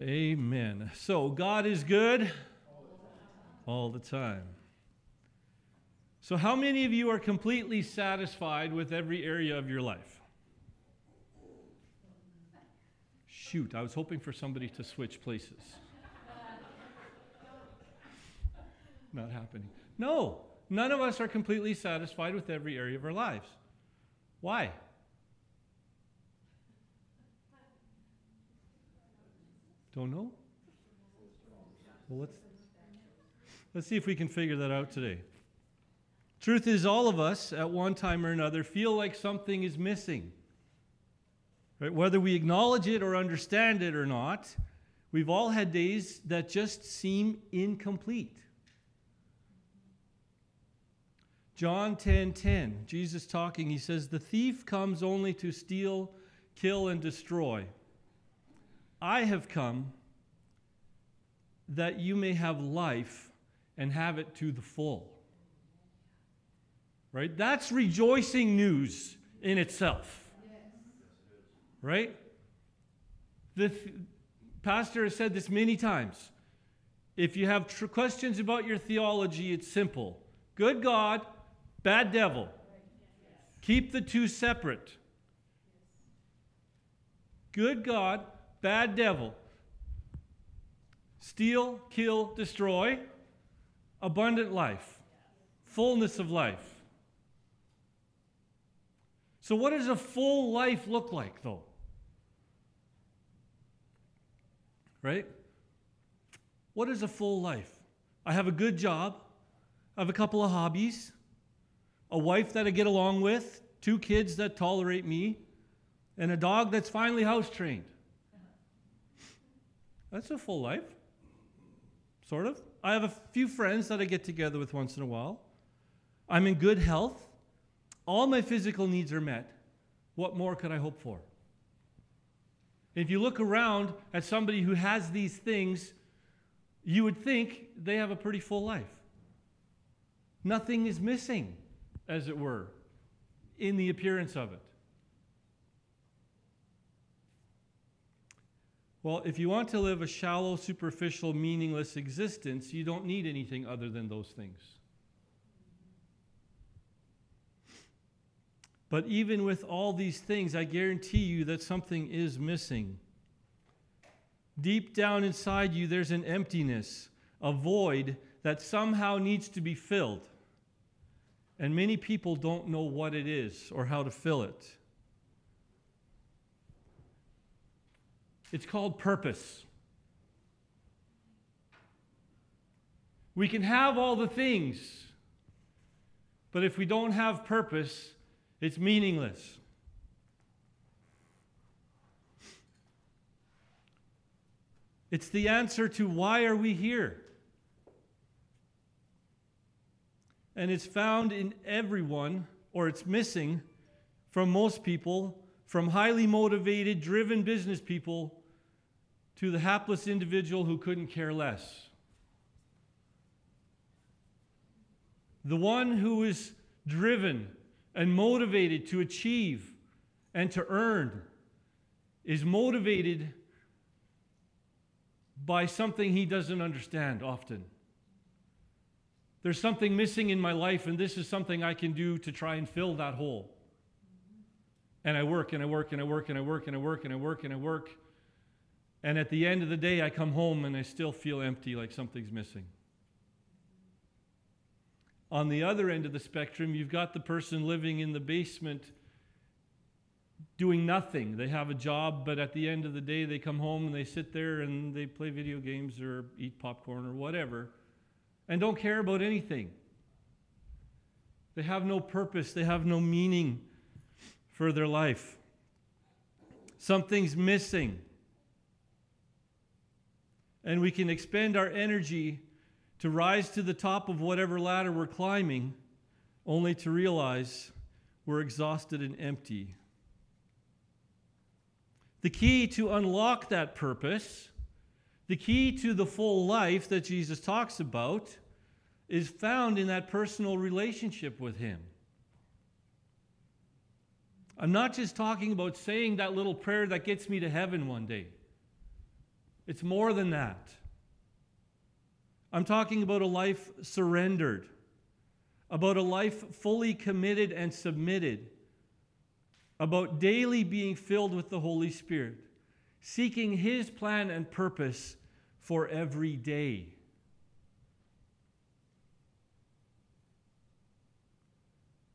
Amen. So, God is good all the time. So, how many of you are completely satisfied with every area of your life? Shoot, I was hoping for somebody to switch places. Not happening. No, none of us are completely satisfied with every area of our lives. Why? Don't know? Well, let's, let's see if we can figure that out today. Truth is, all of us, at one time or another, feel like something is missing. Right? Whether we acknowledge it or understand it or not, we've all had days that just seem incomplete. John 10:10, 10, 10, Jesus talking, he says, "The thief comes only to steal, kill and destroy. I have come that you may have life and have it to the full. Right? That's rejoicing news in itself. Right? The th- pastor has said this many times. If you have tr- questions about your theology, it's simple good God, bad devil. Keep the two separate. Good God, bad devil. Steal, kill, destroy. Abundant life. Fullness of life. So, what does a full life look like, though? Right? What is a full life? I have a good job. I have a couple of hobbies. A wife that I get along with. Two kids that tolerate me. And a dog that's finally house trained. That's a full life. Sort of. I have a few friends that I get together with once in a while. I'm in good health. All my physical needs are met. What more could I hope for? If you look around at somebody who has these things, you would think they have a pretty full life. Nothing is missing, as it were, in the appearance of it. Well, if you want to live a shallow, superficial, meaningless existence, you don't need anything other than those things. But even with all these things, I guarantee you that something is missing. Deep down inside you, there's an emptiness, a void that somehow needs to be filled. And many people don't know what it is or how to fill it. It's called purpose. We can have all the things, but if we don't have purpose, it's meaningless. It's the answer to why are we here? And it's found in everyone, or it's missing from most people, from highly motivated, driven business people to the hapless individual who couldn't care less. The one who is driven and motivated to achieve and to earn is motivated by something he doesn't understand often. There's something missing in my life, and this is something I can do to try and fill that hole. And I work and I work and I work and I work and I work and I work and I work. And at the end of the day, I come home and I still feel empty, like something's missing. On the other end of the spectrum, you've got the person living in the basement doing nothing. They have a job, but at the end of the day, they come home and they sit there and they play video games or eat popcorn or whatever and don't care about anything. They have no purpose, they have no meaning for their life. Something's missing and we can expend our energy to rise to the top of whatever ladder we're climbing, only to realize we're exhausted and empty. The key to unlock that purpose, the key to the full life that Jesus talks about, is found in that personal relationship with Him. I'm not just talking about saying that little prayer that gets me to heaven one day. It's more than that. I'm talking about a life surrendered, about a life fully committed and submitted, about daily being filled with the Holy Spirit, seeking His plan and purpose for every day.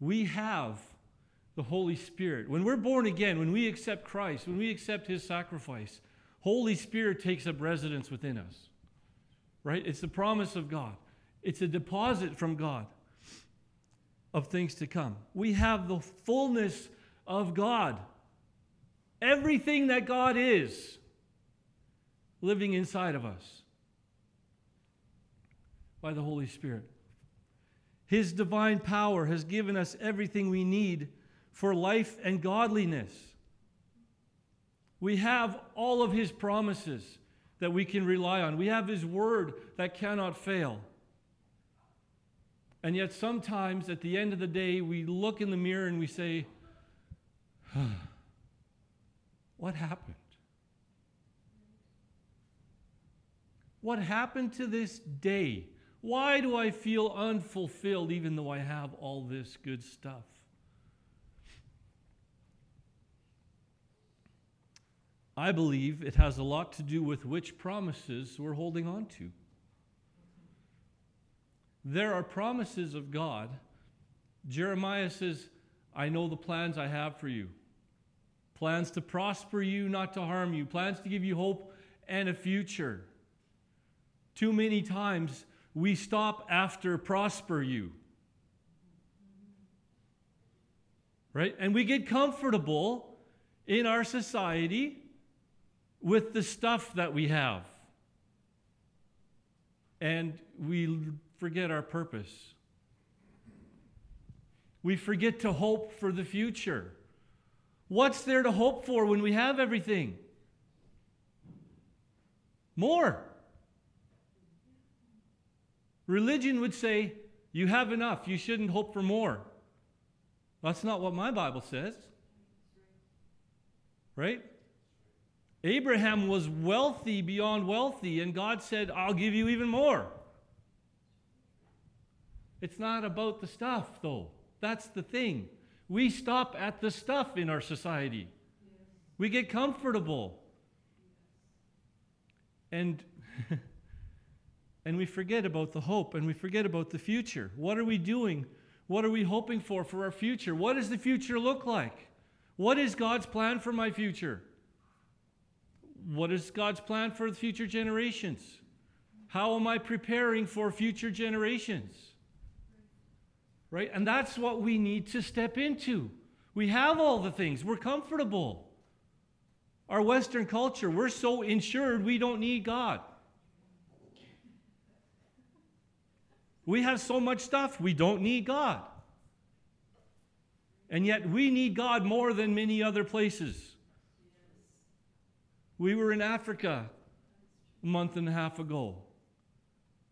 We have the Holy Spirit. When we're born again, when we accept Christ, when we accept His sacrifice, Holy Spirit takes up residence within us. Right? It's the promise of God, it's a deposit from God of things to come. We have the fullness of God. Everything that God is living inside of us by the Holy Spirit. His divine power has given us everything we need for life and godliness. We have all of His promises that we can rely on, we have His word that cannot fail. And yet, sometimes at the end of the day, we look in the mirror and we say, What happened? What happened to this day? Why do I feel unfulfilled even though I have all this good stuff? I believe it has a lot to do with which promises we're holding on to. There are promises of God. Jeremiah says, I know the plans I have for you plans to prosper you, not to harm you, plans to give you hope and a future. Too many times we stop after prosper you. Right? And we get comfortable in our society with the stuff that we have. And we forget our purpose. We forget to hope for the future. What's there to hope for when we have everything? More. Religion would say, You have enough, you shouldn't hope for more. That's not what my Bible says. Right? Abraham was wealthy beyond wealthy, and God said, I'll give you even more. It's not about the stuff, though. That's the thing. We stop at the stuff in our society. We get comfortable. And and we forget about the hope and we forget about the future. What are we doing? What are we hoping for for our future? What does the future look like? What is God's plan for my future? What is God's plan for the future generations? How am I preparing for future generations? Right? And that's what we need to step into. We have all the things, we're comfortable. Our Western culture, we're so insured we don't need God. We have so much stuff, we don't need God. And yet we need God more than many other places. We were in Africa a month and a half ago.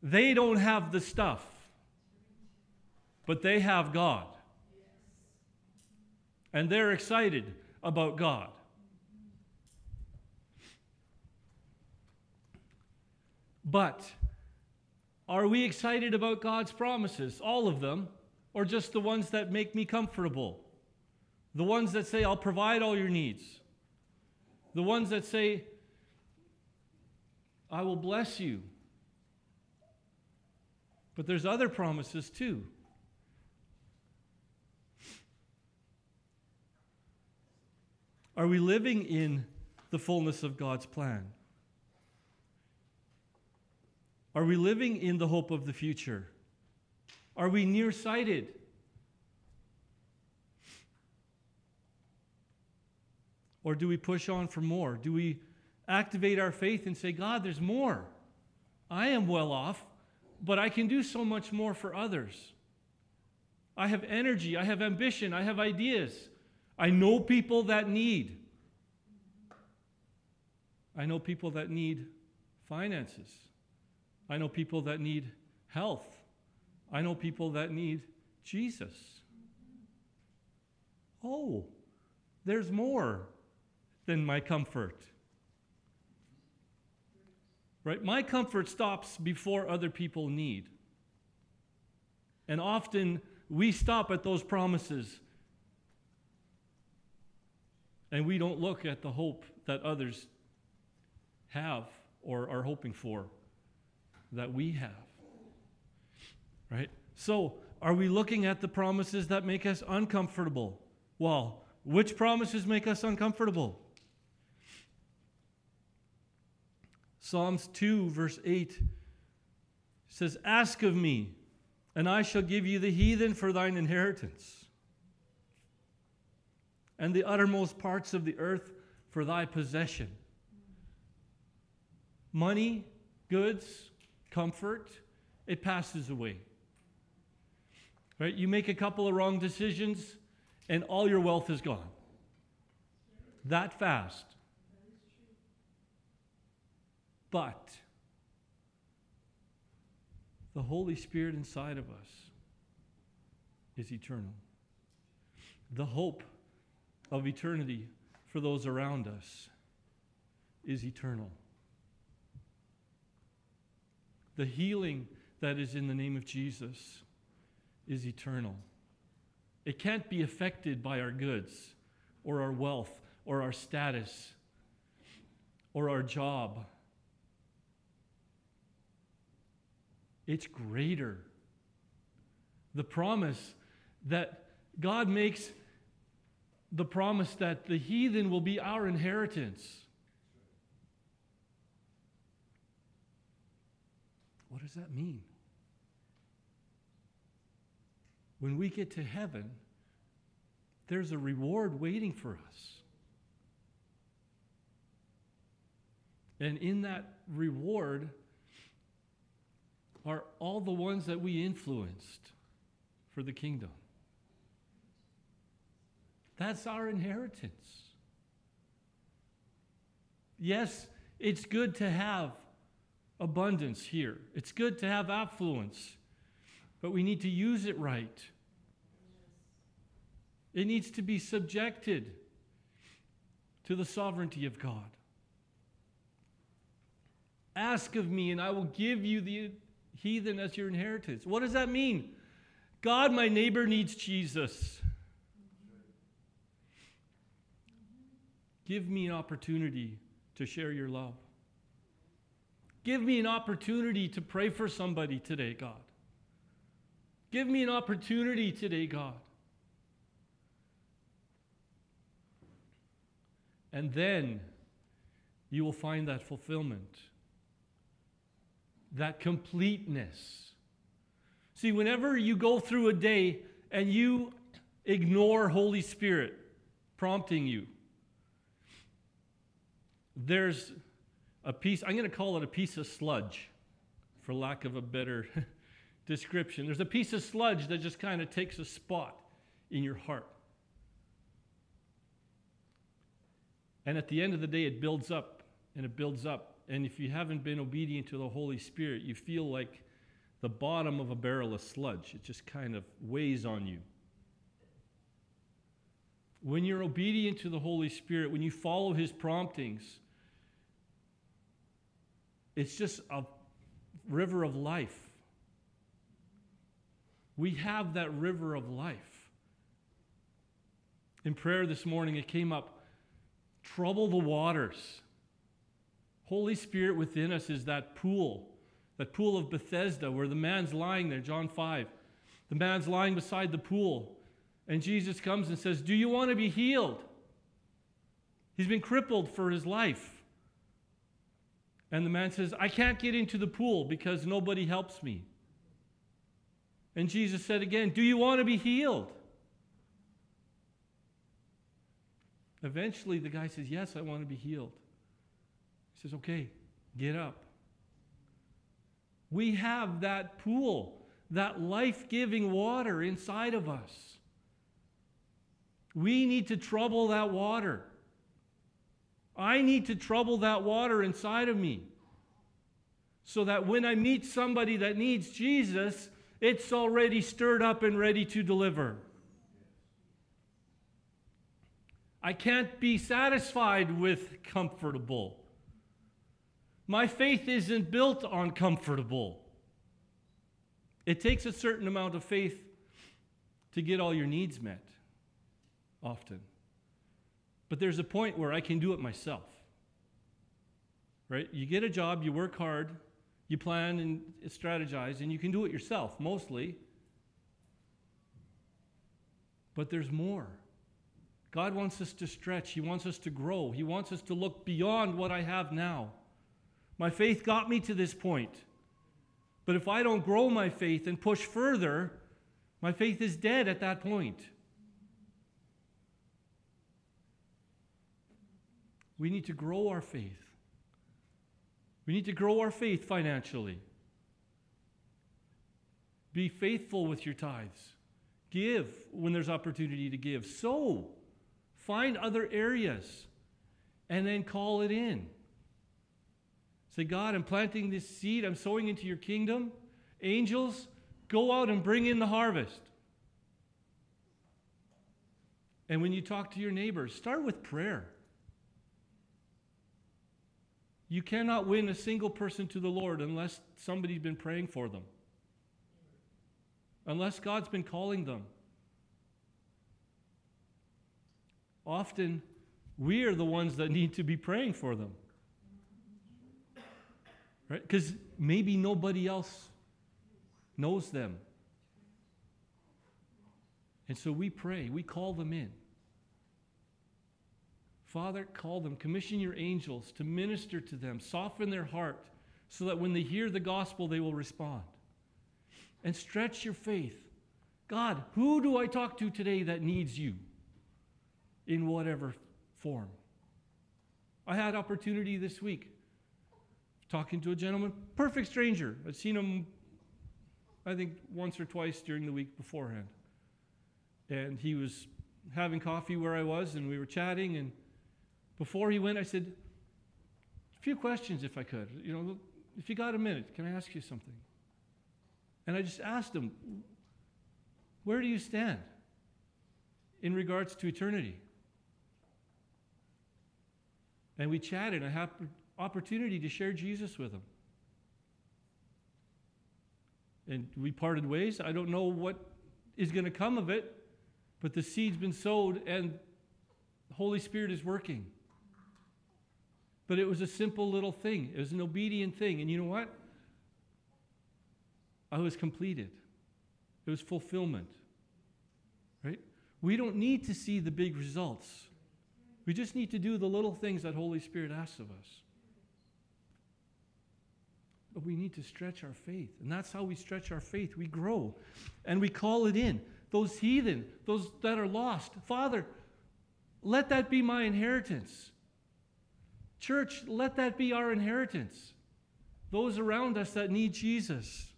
They don't have the stuff, but they have God. And they're excited about God. But are we excited about God's promises? All of them, or just the ones that make me comfortable? The ones that say, I'll provide all your needs. The ones that say, I will bless you. But there's other promises too. Are we living in the fullness of God's plan? Are we living in the hope of the future? Are we nearsighted? Or do we push on for more? Do we activate our faith and say, God, there's more? I am well off, but I can do so much more for others. I have energy, I have ambition, I have ideas. I know people that need. I know people that need finances. I know people that need health. I know people that need Jesus. Oh, there's more than my comfort. Right? My comfort stops before other people need. And often we stop at those promises and we don't look at the hope that others have or are hoping for that we have. Right? So, are we looking at the promises that make us uncomfortable? Well, which promises make us uncomfortable? Psalms 2, verse 8 says, Ask of me, and I shall give you the heathen for thine inheritance, and the uttermost parts of the earth for thy possession. Money, goods, comfort, it passes away. Right? You make a couple of wrong decisions, and all your wealth is gone. That fast. But the Holy Spirit inside of us is eternal. The hope of eternity for those around us is eternal. The healing that is in the name of Jesus is eternal. It can't be affected by our goods or our wealth or our status or our job it's greater. The promise that God makes the promise that the heathen will be our inheritance. What does that mean? When we get to heaven, there's a reward waiting for us. And in that reward, are all the ones that we influenced for the kingdom. That's our inheritance. Yes, it's good to have abundance here, it's good to have affluence, but we need to use it right. It needs to be subjected to the sovereignty of God. Ask of me, and I will give you the heathen as your inheritance. What does that mean? God, my neighbor, needs Jesus. Give me an opportunity to share your love. Give me an opportunity to pray for somebody today, God. Give me an opportunity today, God. And then you will find that fulfillment that completeness. See, whenever you go through a day and you ignore Holy Spirit prompting you, there's a piece, I'm going to call it a piece of sludge, for lack of a better description. There's a piece of sludge that just kind of takes a spot in your heart. And at the end of the day, it builds up and it builds up and if you haven't been obedient to the Holy Spirit, you feel like the bottom of a barrel of sludge. It just kind of weighs on you. When you're obedient to the Holy Spirit, when you follow His promptings, it's just a river of life. We have that river of life. In prayer this morning, it came up trouble the waters. Holy Spirit within us is that pool, that pool of Bethesda where the man's lying there, John 5. The man's lying beside the pool, and Jesus comes and says, Do you want to be healed? He's been crippled for his life. And the man says, I can't get into the pool because nobody helps me. And Jesus said again, Do you want to be healed? Eventually, the guy says, Yes, I want to be healed says, okay, get up. We have that pool, that life giving water inside of us. We need to trouble that water. I need to trouble that water inside of me so that when I meet somebody that needs Jesus, it's already stirred up and ready to deliver. I can't be satisfied with comfortable. My faith isn't built on comfortable. It takes a certain amount of faith to get all your needs met, often. But there's a point where I can do it myself. Right? You get a job, you work hard, you plan and strategize, and you can do it yourself, mostly. But there's more. God wants us to stretch. He wants us to grow. He wants us to look beyond what I have now. My faith got me to this point. But if I don't grow my faith and push further, my faith is dead at that point. We need to grow our faith. We need to grow our faith financially. Be faithful with your tithes. Give when there's opportunity to give. So, Find other areas and then call it in. Say, God, I'm planting this seed, I'm sowing into your kingdom. Angels, go out and bring in the harvest. And when you talk to your neighbors, start with prayer. You cannot win a single person to the Lord unless somebody's been praying for them, unless God's been calling them. Often, we are the ones that need to be praying for them. Right? Because maybe nobody else knows them. And so we pray, we call them in. Father, call them, commission your angels to minister to them, soften their heart so that when they hear the gospel, they will respond. And stretch your faith. God, who do I talk to today that needs you in whatever form? I had opportunity this week talking to a gentleman, perfect stranger. I'd seen him, I think, once or twice during the week beforehand. And he was having coffee where I was, and we were chatting, and before he went, I said, a few questions if I could. You know, if you got a minute, can I ask you something? And I just asked him, where do you stand in regards to eternity? And we chatted. I had opportunity to share Jesus with them. And we parted ways. I don't know what is going to come of it, but the seed's been sowed and the Holy Spirit is working. But it was a simple little thing, it was an obedient thing. And you know what? I was completed, it was fulfillment. Right? We don't need to see the big results. We just need to do the little things that Holy Spirit asks of us. But we need to stretch our faith. And that's how we stretch our faith. We grow and we call it in. Those heathen, those that are lost, Father, let that be my inheritance. Church, let that be our inheritance. Those around us that need Jesus.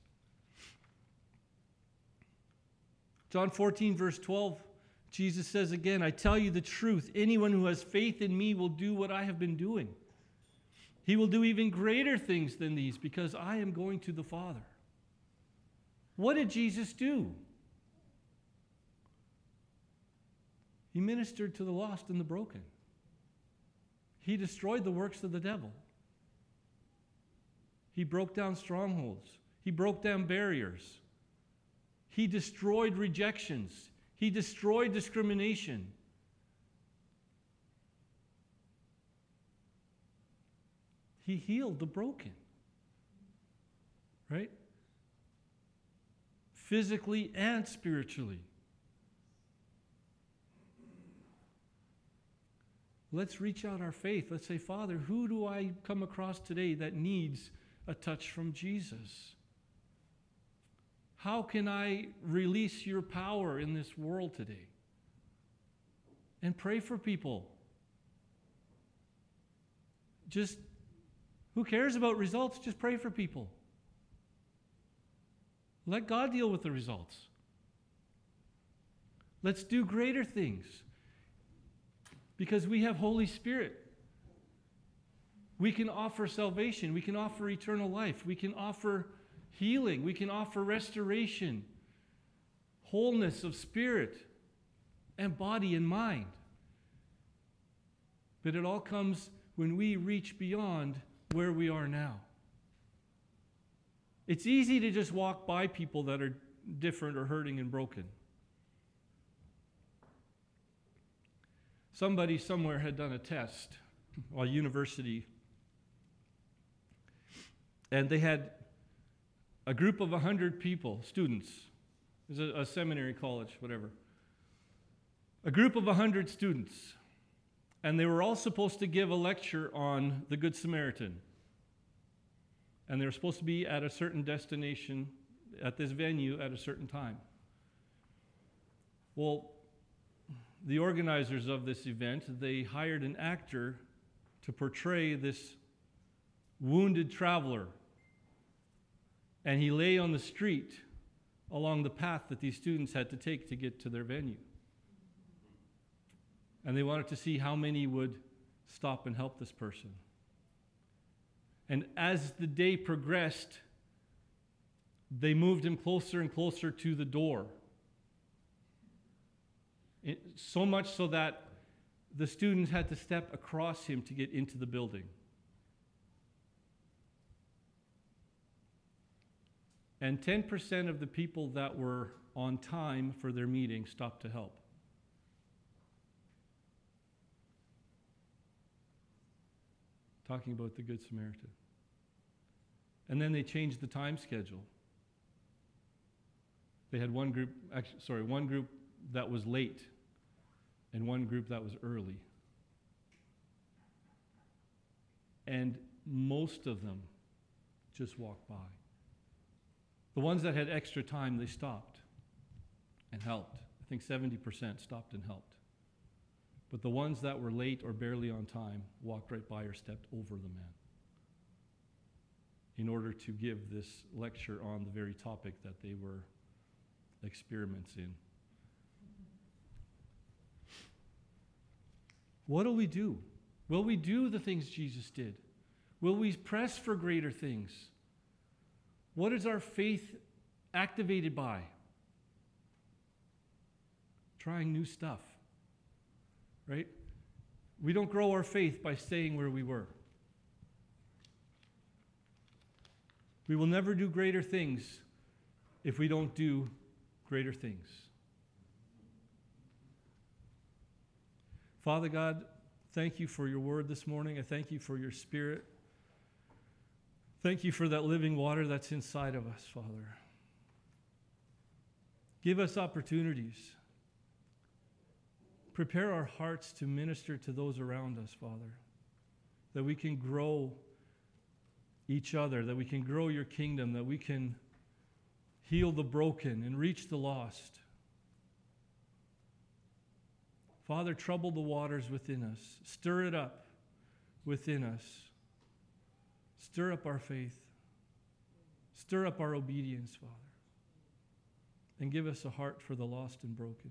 John 14, verse 12, Jesus says again, I tell you the truth. Anyone who has faith in me will do what I have been doing. He will do even greater things than these because I am going to the Father. What did Jesus do? He ministered to the lost and the broken. He destroyed the works of the devil. He broke down strongholds. He broke down barriers. He destroyed rejections. He destroyed discrimination. He healed the broken. Right? Physically and spiritually. Let's reach out our faith. Let's say, Father, who do I come across today that needs a touch from Jesus? How can I release your power in this world today? And pray for people. Just, who cares about results? Just pray for people. Let God deal with the results. Let's do greater things because we have Holy Spirit. We can offer salvation, we can offer eternal life, we can offer healing, we can offer restoration, wholeness of spirit and body and mind. But it all comes when we reach beyond where we are now. It's easy to just walk by people that are different or hurting and broken. Somebody somewhere had done a test, a university, and they had a group of 100 people, students. It was a, a seminary college, whatever. A group of 100 students. And they were all supposed to give a lecture on the Good Samaritan. And they were supposed to be at a certain destination at this venue at a certain time. Well, the organizers of this event, they hired an actor to portray this wounded traveler and he lay on the street along the path that these students had to take to get to their venue. And they wanted to see how many would stop and help this person. And as the day progressed, they moved him closer and closer to the door. It, so much so that the students had to step across him to get into the building. And 10% of the people that were on time for their meeting stopped to help. Talking about the Good Samaritan. And then they changed the time schedule. They had one group, actually, sorry, one group that was late and one group that was early. And most of them just walked by. The ones that had extra time, they stopped and helped. I think 70% stopped and helped. But the ones that were late or barely on time walked right by or stepped over the man in order to give this lecture on the very topic that they were experiments in. What do we do? Will we do the things Jesus did? Will we press for greater things? What is our faith activated by? Trying new stuff, right? We don't grow our faith by staying where we were. We will never do greater things if we don't do greater things. Father God, thank you for your word this morning. I thank you for your spirit. Thank you for that living water that's inside of us, Father. Give us opportunities. Prepare our hearts to minister to those around us, Father, that we can grow each other, that we can grow your kingdom, that we can heal the broken and reach the lost. Father, trouble the waters within us, stir it up within us. Stir up our faith. Stir up our obedience, Father. And give us a heart for the lost and broken.